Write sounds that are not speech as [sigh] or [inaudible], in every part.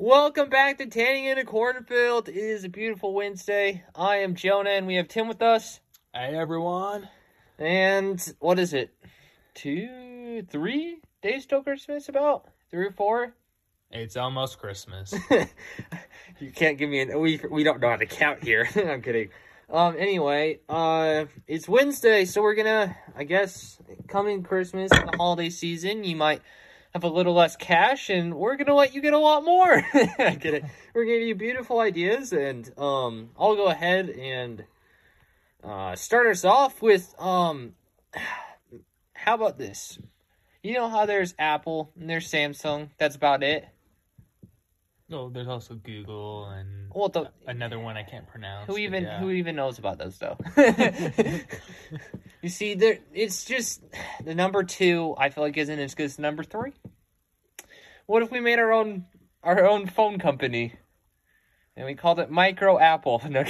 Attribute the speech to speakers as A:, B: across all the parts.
A: Welcome back to Tanning in a Cornfield. It is a beautiful Wednesday. I am Jonah, and we have Tim with us.
B: Hey everyone.
A: And what is it? Two, three days till Christmas? About three or four?
B: It's almost Christmas. [laughs]
A: you can't give me an. We we don't know how to count here. [laughs] I'm kidding. Um. Anyway, uh, it's Wednesday, so we're gonna. I guess coming Christmas, the holiday season, you might have a little less cash, and we're gonna let you get a lot more. [laughs] Get it. We're give you beautiful ideas, and um, I'll go ahead and uh start us off with um. [sighs] How about this? You know how there's Apple and there's Samsung. That's about it.
B: Oh, there's also Google and
A: Well, the,
B: another one I can't pronounce.
A: Who even
B: yeah.
A: who even knows about those though? [laughs] [laughs] you see, there it's just the number two. I feel like isn't as good as number three. What if we made our own our own phone company, and we called it Micro Apple? [laughs] No,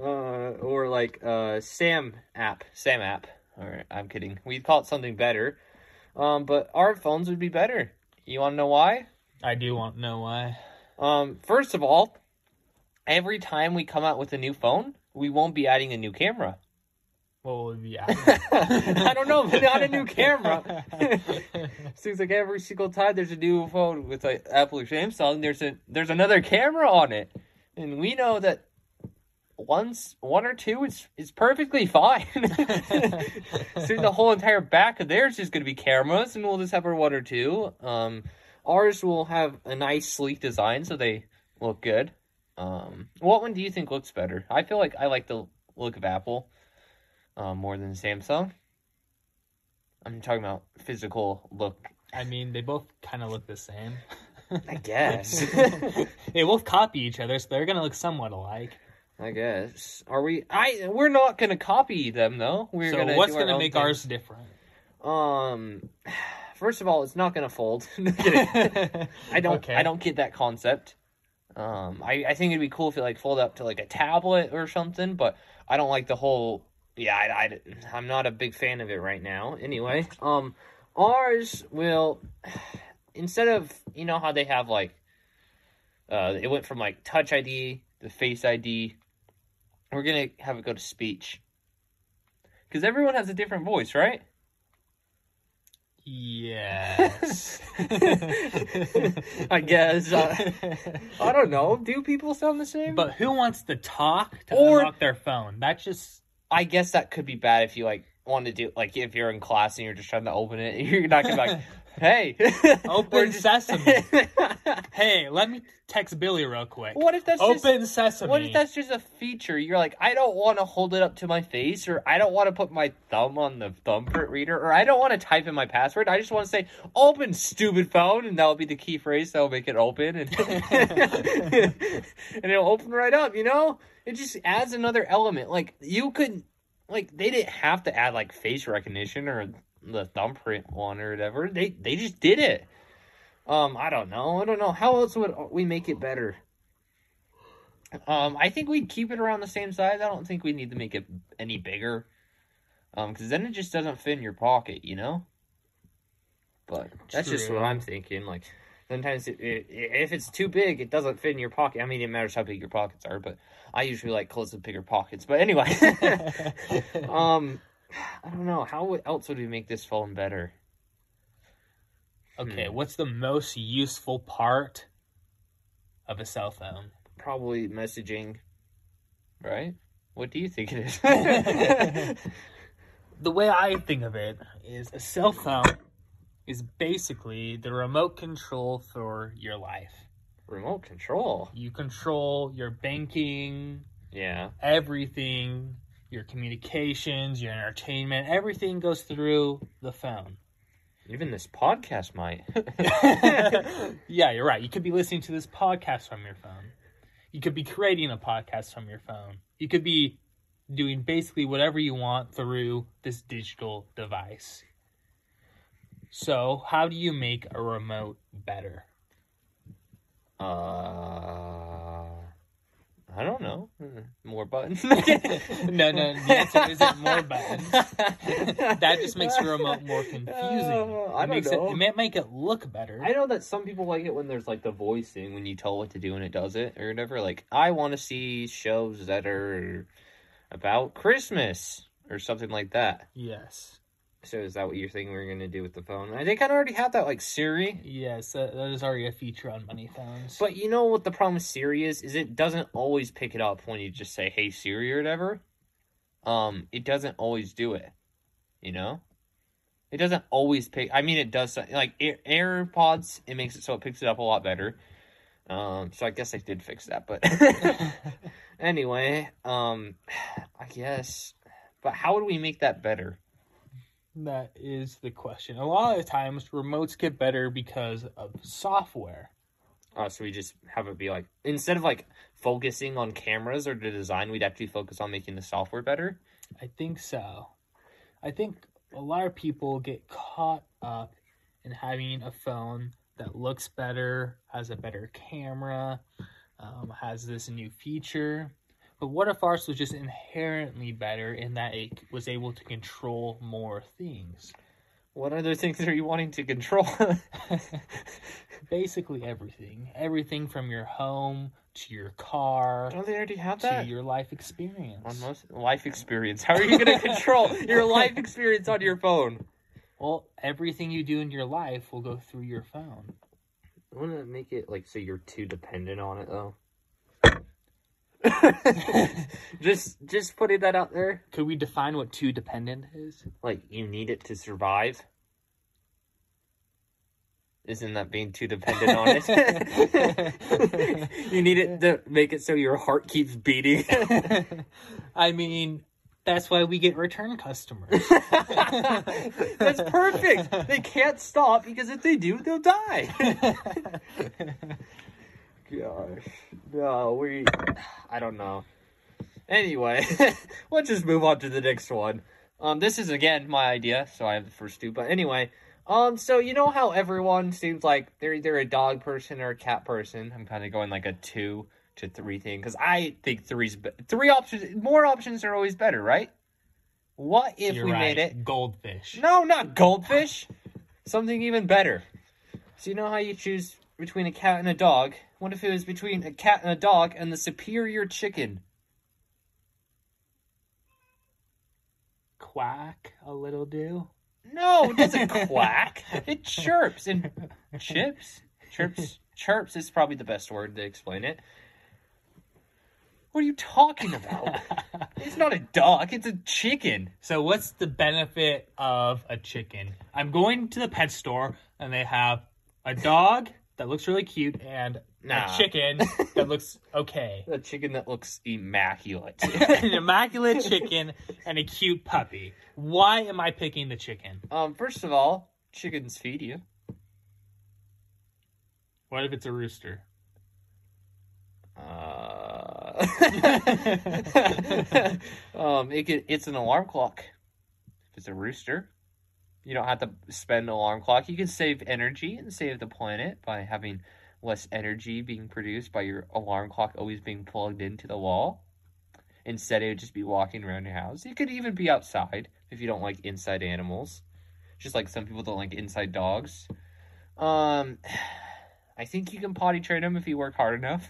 A: uh, or like uh, Sam app, Sam app. Or I'm kidding. We'd call it something better. Um, but our phones would be better. You want to know why?
B: I do want to know why.
A: Um, first of all, every time we come out with a new phone, we won't be adding a new camera.
B: What would be [laughs]
A: I don't know, but not a new camera. [laughs] Seems like every single time there's a new phone with like Apple or Samsung, there's a there's another camera on it, and we know that once one or two is is perfectly fine. [laughs] so the whole entire back of theirs is going to be cameras, and we'll just have our one or two. Um, ours will have a nice sleek design, so they look good. Um, what one do you think looks better? I feel like I like the look of Apple um, more than Samsung. I'm talking about physical look.
B: I mean, they both kind of look the same.
A: I guess. [laughs]
B: they both copy each other, so they're gonna look somewhat alike.
A: I guess. Are we? I. We're not gonna copy them though. We're
B: so
A: gonna.
B: what's gonna make
A: thing.
B: ours different?
A: Um. First of all, it's not gonna fold. [laughs] [laughs] I don't.
B: Okay.
A: I don't get that concept. Um. I. I think it'd be cool if it like fold up to like a tablet or something, but I don't like the whole. Yeah. I. I I'm not a big fan of it right now. Anyway. Um. Ours will. [sighs] Instead of you know how they have like. Uh, it went from like Touch ID to Face ID. We're gonna have it go to speech. Because everyone has a different voice, right?
B: Yes. [laughs]
A: I guess. Uh, [laughs] I don't know. Do people sound the same?
B: but who wants to talk to
A: Or-
B: unlock their phone? That's just
A: I guess that could be bad if you like want to do like if you're in class and you're just trying to open it, [laughs] you're not gonna be like, "Hey, [laughs]
B: Open
A: just-
B: sesame. [laughs] hey, let me text Billy real quick.
A: what if that's just
B: Open sesame.
A: What if that's just a feature? You're like, I don't want to hold it up to my face, or I don't want to put my thumb on the thumbprint reader, or I don't want to type in my password. I just want to say, "Open, stupid phone," and that'll be the key phrase that'll make it open, and [laughs] and it'll open right up. You know, it just adds another element. Like you could, like they didn't have to add like face recognition or the thumbprint one or whatever. They they just did it. Um, I don't know. I don't know. How else would we make it better? Um, I think we'd keep it around the same size. I don't think we need to make it any bigger. Um, because then it just doesn't fit in your pocket, you know. But that's just what I'm thinking. Like sometimes it, it, if it's too big, it doesn't fit in your pocket. I mean, it matters how big your pockets are, but I usually like clothes with bigger pockets. But anyway, [laughs] [laughs] um, I don't know how else would we make this phone better.
B: okay,
A: Hmm.
B: what's the most useful part of a cell phone?
A: Probably messaging, right? What do you think it is? [laughs] [laughs]
B: The way I think of it is a cell phone is basically the remote control for your life.
A: Remote control.
B: You control your banking,
A: Yeah.
B: everything, your communications, your entertainment, everything goes through the phone.
A: Even this podcast might. [laughs] [laughs]
B: yeah, you're right. You could be listening to this podcast from your phone. You could be creating a podcast from your phone. You could be doing basically whatever you want through this digital device. So, how do you make a remote better?
A: uh, I don't know. More buttons. [laughs] [laughs]
B: no, no. The answer isn't more buttons. [laughs] that just makes the remote more confusing.
A: Uh, I
B: it
A: don't
B: makes
A: know.
B: it. It may make it look better.
A: I know that some people like it when there's like the voice thing when you tell what to do and it does it or whatever. Like I want to see shows that are about Christmas or something like that.
B: Yes.
A: So is that what you're thinking we're gonna do with the phone? I think I already have that like Siri.
B: Yes, that, that is already a feature on many phones.
A: But you know what the problem with Siri is? Is it doesn't always pick it up when you just say "Hey Siri" or whatever. Um, it doesn't always do it. You know, it doesn't always pick. I mean, it does like Air- AirPods. It makes it so it picks it up a lot better. Um, so I guess I did fix that. But [laughs] [laughs] anyway, um, [sighs] I guess. But how would we make that better?
B: That is the question. A lot of the times, remotes get better because of software.
A: Uh, so we just have it be like instead of like focusing on cameras or the design, we'd actually focus on making the software better.
B: I think so. I think a lot of people get caught up in having a phone that looks better, has a better camera, um, has this new feature. But what if ours was just inherently better in that it was able to control more things?
A: What other things are you wanting to control? [laughs]
B: Basically everything. Everything from your home to your car
A: Don't they already have
B: to
A: that?
B: your life experience.
A: On most life experience. How are you going to control [laughs] your life experience on your phone?
B: Well, everything you do in your life will go through your phone.
A: I want to make it like so you're too dependent on it though. [laughs] just just putting that out there.
B: Could we define what too dependent is?
A: Like you need it to survive. Isn't that being too dependent on it? [laughs] you need it to make it so your heart keeps beating. [laughs]
B: I mean, that's why we get return customers.
A: That's perfect. They can't stop because if they do, they'll die. Gosh. No, we. I don't know. Anyway, [laughs] let's just move on to the next one. Um, this is again my idea, so I have the first two. But anyway, um, so you know how everyone seems like they're either a dog person or a cat person. I'm kind of going like a two to three thing because I think three's be- three options. More options are always better, right? What if
B: You're
A: we
B: right.
A: made it
B: goldfish.
A: no, not goldfish. Something even better. So you know how you choose between a cat and a dog? What if it was between a cat and a dog and the superior chicken?
B: Quack a little do.
A: No, it doesn't quack. It chirps and chips. Chirps. Chirps is probably the best word to explain it. What are you talking about? It's not a dog, it's a chicken.
B: So what's the benefit of a chicken? I'm going to the pet store and they have a dog that looks really cute and
A: Nah.
B: a chicken [laughs] that looks okay.
A: A chicken that looks immaculate. [laughs]
B: An immaculate chicken and a cute puppy. Why am I picking the chicken?
A: um, first of all, chickens feed you.
B: What if it's a rooster?
A: Uh, [laughs] um, it could, it's an alarm clock. If it's a rooster, you don't have to spend an alarm clock. You can save energy and save the planet by having less energy being produced by your alarm clock always being plugged into the wall. Instead, it would just be walking around your house. It could even be outside if you don't like inside animals. Just like some people don't like inside dogs. Um, [sighs] I think you can potty train them if you work hard enough.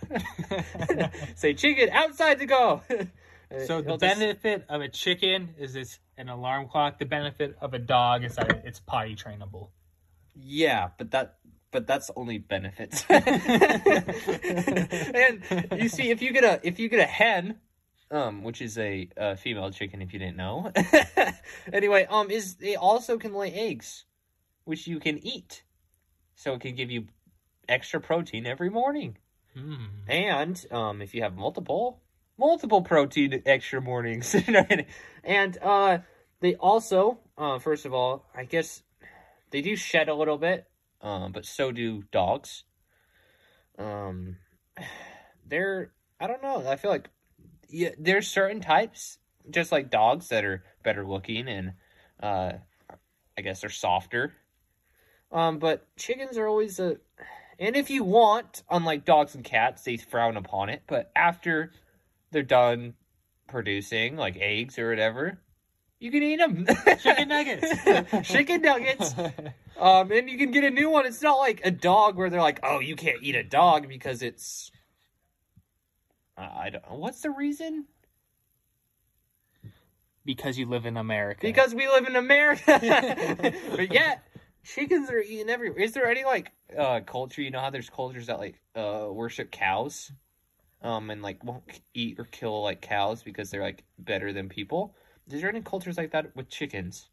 A: [laughs] Say, chicken, outside to go. [laughs]
B: So the
A: just-
B: benefit of a chicken is it's an alarm clock. The benefit of a dog is that it's potty trainable.
A: Yeah, but that but that's only benefits. [laughs] and you see, if you get a if you get a hen, um, which is a, a female chicken, if you didn't know. [laughs] anyway, um, is they also can lay eggs, which you can eat, so it can give you extra protein every morning.
B: Hmm.
A: And um, if you have multiple, multiple protein extra mornings, [laughs] and uh, they also, uh, first of all, I guess they do shed a little bit, um, but so do dogs. Um, they're I don't know. I feel like yeah, there's certain types, just like dogs, that are better looking and uh, I guess they're softer. Um, but chickens are always a and if you want, unlike dogs and cats, they frown upon it. But after they're done producing, like eggs or whatever, you can eat them. [laughs]
B: Chicken nuggets. [laughs]
A: Chicken nuggets. Um, and you can get a new one. It's not like a dog where they're like, oh, you can't eat a dog because it's. Uh, I don't. What's the reason?
B: because you live in America.
A: Because we live in America. [laughs] but yet, chickens are eaten everywhere. Is there any like uh culture? You know how there's cultures that like uh worship cows, um, and like won't eat or kill like cows because they're like better than people. Is there any cultures like that with chickens?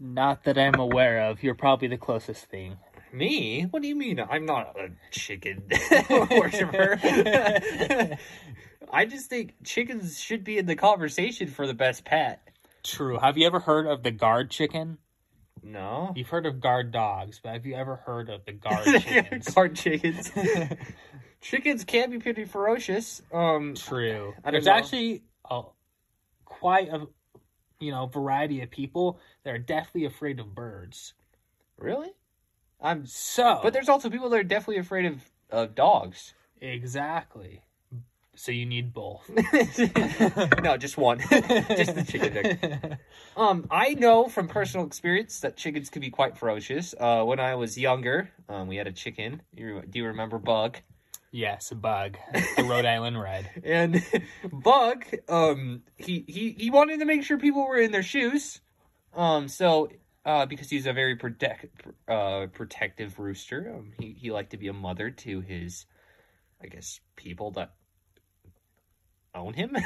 B: Not that I'm aware of. You're probably the closest thing.
A: Me? What do you mean? I'm not a chicken [laughs] worshiper. [laughs] I just think chickens should be in the conversation for the best pet.
B: True. Have you ever heard of the guard chicken?
A: No.
B: You've heard of guard dogs, but have you ever heard of the [laughs] guard chickens?
A: Guard chickens. Chickens can be pretty ferocious. Um,
B: True. There's
A: know.
B: actually a, quite a you know variety of people that are deathly afraid of birds.
A: really? I'm.
B: So,
A: But there's also people that are definitely afraid of of dogs.
B: exactly. So you need both. [laughs]
A: no, just one. [laughs] just the chicken. nugget. [laughs] Um, I know from personal experience that chickens can be quite ferocious. Uh, when I was younger, um, we had a chicken. You, do you remember Bug?
B: Yes, bug. The Rhode Island Red. [laughs]
A: And Bug, um, he, he he wanted to make sure people were in their shoes. Um, so uh, because he's a very protect uh protective rooster, um, he he liked to be a mother to his, I guess, people that own him.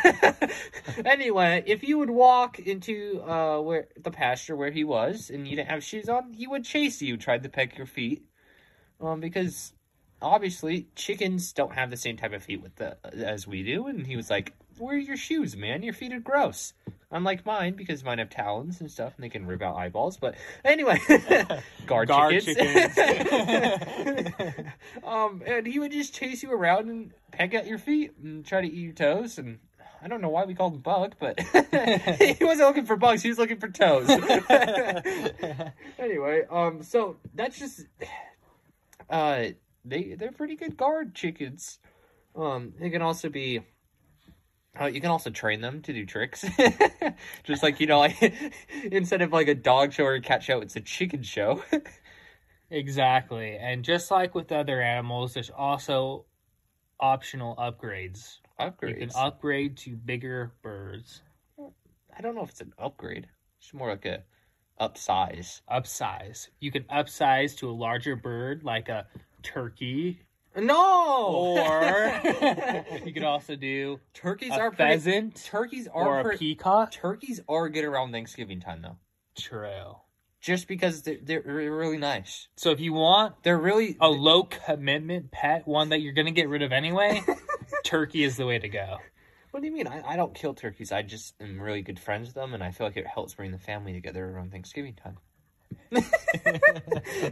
A: [laughs] anyway, if you would walk into uh where the pasture where he was and you didn't have shoes on, he would chase you, tried to peck your feet. Um, because obviously chickens don't have the same type of feet with the as we do, and he was like, "Where are your shoes, man? Your feet are gross." Unlike mine, because mine have talons and stuff, and they can rip out eyeballs. But anyway, [laughs] guard,
B: Guard
A: chickens. [laughs] [laughs] um, and he would just chase you around and peck at your feet and try to eat your toes. And I don't know why we called him Bug, but he wasn't looking for bugs; he was looking for toes. anyway, um, so that's just uh, they they're pretty good guard chickens. Um, they can also be. Uh, you can also train them to do tricks, [laughs] just like you know, like [laughs] instead of like a dog show or a cat show, it's a chicken show. [laughs]
B: Exactly. And just like with other animals, there's also optional upgrades. Upgrades. You can upgrade to bigger birds,
A: I don't know if it's an upgrade. It's more like a upsize.
B: upsize. You can upsize to a larger bird like a turkey,
A: No.
B: or [laughs] you could also do
A: turkeys
B: a
A: are pretty,
B: pheasant
A: turkeys
B: or
A: are
B: a
A: pretty,
B: peacock.
A: turkeys are good around Thanksgiving time though.
B: True.
A: Just because they're, they're really nice.
B: So if you want
A: They're really
B: a low commitment pet, one that you're gonna get rid of anyway, [laughs] turkey is the way to go.
A: What do you mean? I, I don't kill turkeys. I just am really good friends with them, and I feel like it helps bring the family together around Thanksgiving time. [laughs]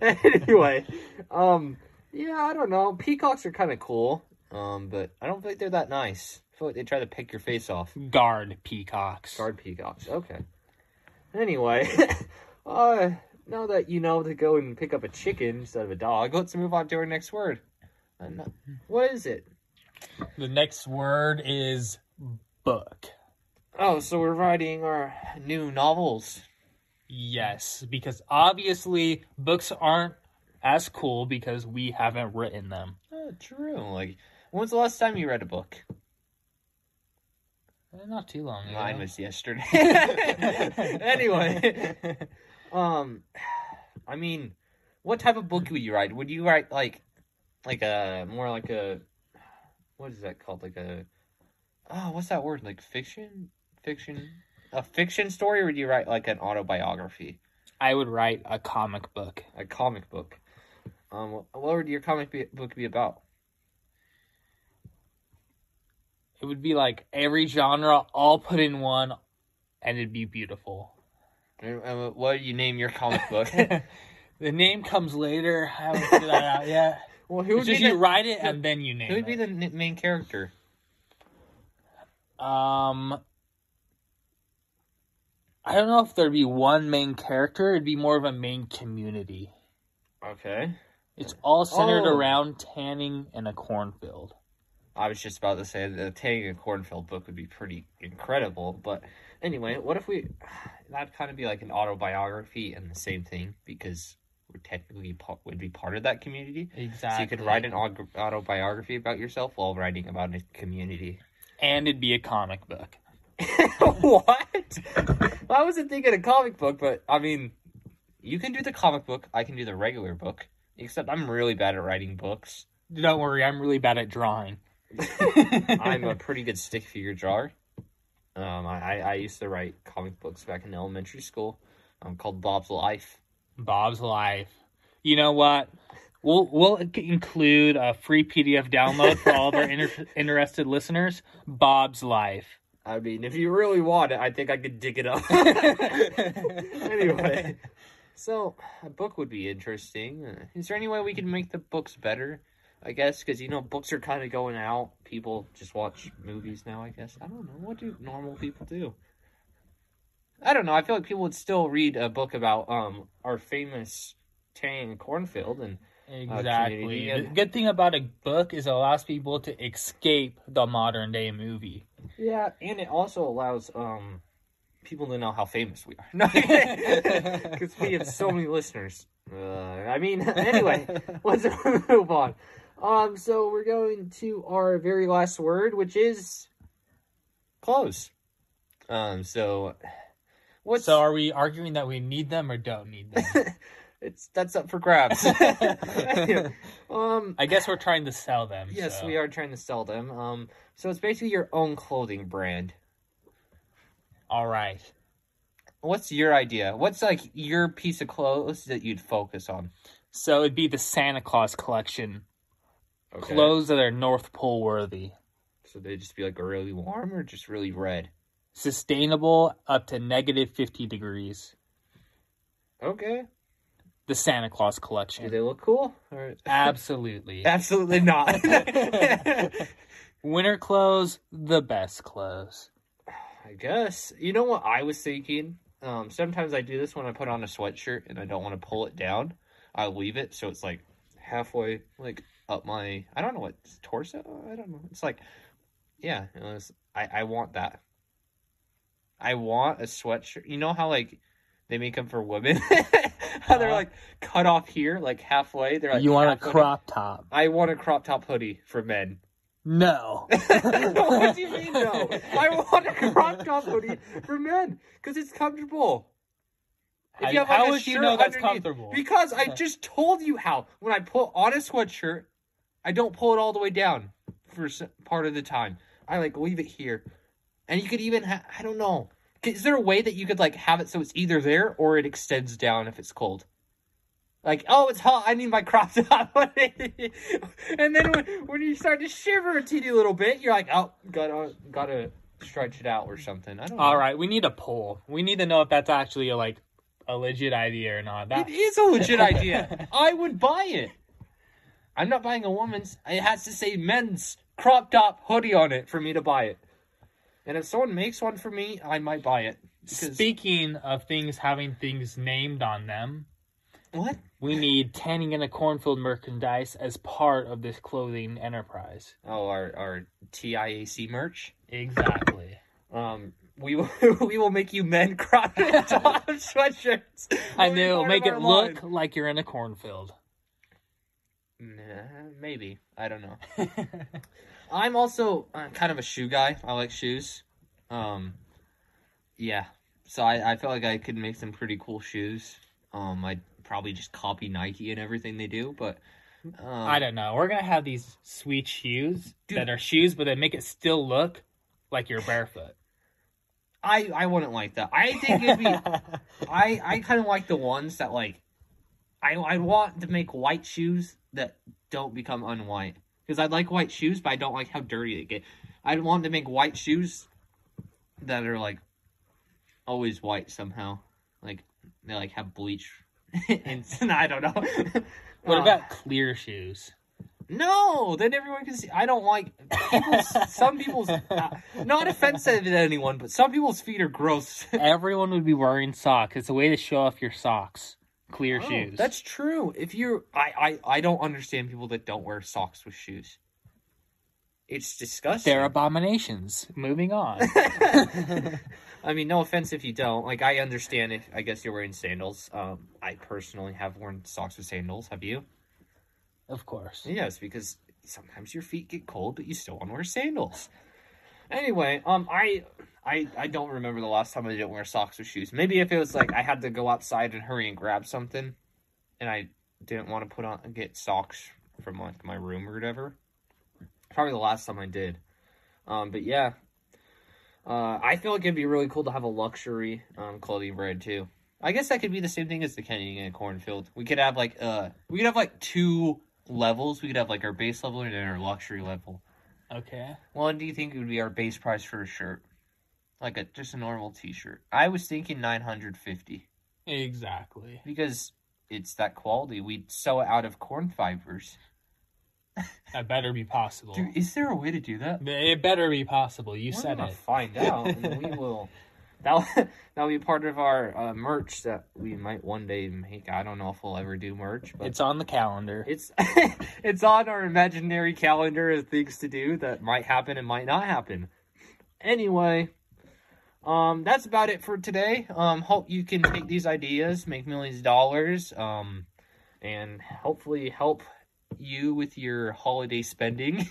A: anyway, um, yeah, I don't know. Peacocks are kind of cool, um, but I don't think they're that nice. I feel like they try to pick your face off.
B: Guard peacocks.
A: Guard peacocks. Okay. Anyway, [laughs] uh, now that you know to go and pick up a chicken instead of a dog, let's move on to our next word. Uh, what is it?
B: The next word is book.
A: Oh, so we're writing our new novels.
B: Yes, because obviously books aren't as cool because we haven't written them.
A: Oh, true. Like, when's the last time you read a book?
B: Eh, Not too long ago.
A: Mine was yesterday. [laughs] [laughs] anyway, [laughs] um, [sighs] I mean, what type of book would you write? Would you write like, like a more like a, what is that called? Like a, oh, what's that word? Like fiction, fiction, a fiction story, or would you write like an autobiography,
B: I would write a comic book.
A: a comic book? Um, what, would your comic be, book be about?
B: It would be like every genre all put in one, and it'd be beautiful.
A: And, uh, what would you name your comic book? [laughs]
B: the name comes later. I haven't figured that out yet. [laughs]
A: well, who would
B: just
A: be
B: you
A: the,
B: write it and then you name it?
A: who would be the main character?
B: Um, I don't know if there'd be one main character. It'd be more of a main community.
A: Okay.
B: It's all centered
A: Oh.
B: around tanning in a cornfield.
A: I was just about to say the Tanning a Cornfield book would be pretty incredible, but anyway, what if we [sighs] that'd kind of be like an autobiography and the same thing because we're technically would be part of that community.
B: Exactly.
A: So you could write an autobiography about yourself while writing about a community.
B: and it'd be a comic book. [laughs]
A: what? well, I wasn't thinking a comic book, but I mean, you can do the comic book. I can do the regular book. Except I'm really bad at writing books.
B: Don't worry, I'm really bad at drawing. [laughs]
A: I'm a [laughs] pretty good stick figure drawer. Um, I, I used to write comic books back in elementary school, um, called Bob's Life.
B: Bob's Life. You know what? We'll we'll include a free PDF download for all of our inter- [laughs] interested listeners. Bob's Life.
A: I mean, if you really want it, I think I could dig it up. anyway, so a book would be interesting. Uh, Is there any way we can make the books better? I guess because you know books are kind of going out. People just watch movies now. I guess I don't know what do normal people do. I don't know. I feel like people would still read a book about um our famous Tang cornfield and
B: Exactly.
A: community
B: the good thing about a book is it allows people to escape the modern day movie.
A: Yeah, and it also allows um people to know how famous we are. No, [laughs] because we have so many listeners. Uh, I mean, [laughs] anyway, [laughs] let's move on. Um, so we're going to our very last word, which is close. Um, so what's
B: So are we arguing that we need them or don't need them?
A: it's that's up for grabs. um,
B: I guess we're trying to sell them.
A: yes,
B: so.
A: we are trying to sell them. Um, so it's basically your own clothing brand.
B: All right.
A: What's your idea? What's like your piece of clothes that you'd focus on?
B: So it'd be the Santa Claus collection. Clothes that are North Pole worthy.
A: So they'd just be like really warm or just really red?
B: Sustainable up to negative 50 degrees.
A: Okay.
B: The Santa Claus collection.
A: Do they look cool? Or... [laughs]
B: Absolutely.
A: Absolutely not. [laughs] [laughs]
B: Winter clothes, the best clothes.
A: I guess. You know what I was thinking? Um, sometimes I do this when I put on a sweatshirt and I don't want to pull it down. I leave it so it's like halfway like up my I don't know what torso. I don't know. It's like yeah. It was, I I want that. I want a sweatshirt. You know how like they make them for women? [laughs] how they're
B: Uh-huh.
A: like cut off here, like halfway. They're like
B: you want a
A: half hoodie.
B: crop top?
A: I want a crop top hoodie for men.
B: No. [laughs]
A: what do you mean no? I want a crop top hoodie for men because it's comfortable. If
B: How-
A: have,
B: how would you know that's comfortable?
A: Because I just told you how. When I put on a sweatshirt, I don't pull it all the way down for part of the time. I like leave it here, and you could even ha- I don't know. Is there a way that you could like have it so it's either there or it extends down if it's cold? Like, oh, it's hot. I need my crop top. [laughs] and then when, when you start to shiver a teeny little bit, you're like, oh, gotta gotta stretch it out or something. I don't know.
B: All right, we need a poll. We need to know if that's actually a, like a legit idea or not. That
A: It is a legit [laughs] idea. I would buy it. I'm not buying a woman's. It has to say men's crop top hoodie on it for me to buy it. And if someone makes one for me, I might buy it. Because
B: Speaking of things having things named on them,
A: what?
B: we need tanning in a cornfield merchandise as part of this clothing enterprise.
A: Oh, our our TIAC merch.
B: Exactly.
A: Um, we will [laughs] we will make you men crop top [laughs] sweatshirts.
B: I know, it'll make it look
A: line.
B: like you're in a cornfield.
A: Nah, maybe I don't know. [laughs] I'm also uh, kind of a shoe guy. I like shoes. Um, yeah. So I, I feel like I could make some pretty cool shoes. Um, I'd probably just copy Nike and everything they do, but um,
B: I don't know. We're gonna have these sweet shoes
A: Dude.
B: that are shoes, but they make it still look like you're barefoot.
A: I I wouldn't like that. I think it'd be. [laughs] I I kind of like the ones that like. I I want to make white shoes that don't become unwhite because I like white shoes, but I don't like how dirty they get. I would want to make white shoes that are like always white somehow, like they like have bleach. [laughs] and I don't know. [laughs]
B: What
A: Uh,
B: about clear shoes?
A: no? Then everyone can see. I don't like people's. some people's [laughs] uh, not offensive to anyone, but some people's feet are gross.
B: Everyone would be wearing socks. It's a way to show off your socks. Clear
A: Oh,
B: shoes.
A: That's true. If you're, I, I, I don't understand people that don't wear socks with shoes. it's disgusting.
B: They're abominations. Moving on.
A: I mean, no offense if you don't. Like, I understand if I guess you're wearing sandals. Um, I personally have worn socks with sandals. Have you?
B: of course.
A: Yes, because sometimes your feet get cold, but you still want to wear sandals. Anyway, um, I, I, I don't remember the last time I didn't wear socks or shoes. Maybe if it was like I had to go outside and hurry and grab something, and I didn't want to put on get socks from like my room or whatever. Probably the last time I did. Um, but yeah, uh, I feel like it'd be really cool to have a luxury um, clothing brand too. I guess that could be the same thing as the Tanning in Cornfield. We could have like uh, we could have like two levels. We could have like our base level and then our luxury level.
B: Okay.
A: Well, what do you think it would be our base price for a shirt? Like a just a normal T-shirt. I was thinking nine hundred fifty
B: Exactly.
A: because it's that quality. We'd sew it out of corn fibers.
B: That better be possible.
A: Dude, is there a way to do that?
B: It better be possible. You
A: We're
B: said
A: gonna
B: it.
A: Find out. and we will. [laughs] That'll that'll be part of our uh, merch that we might one day make. I don't know if we'll ever do merch, but
B: It's on the calendar.
A: it's [laughs] it's on our imaginary calendar of things to do that might happen and might not happen. Anyway, um, that's about it for today. Um, hope you can take these ideas, make millions of dollars, um, and hopefully help you with your holiday spending.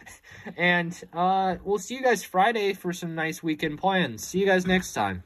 A: [laughs] and uh, we'll see you guys Friday for some nice weekend plans. See you guys next time.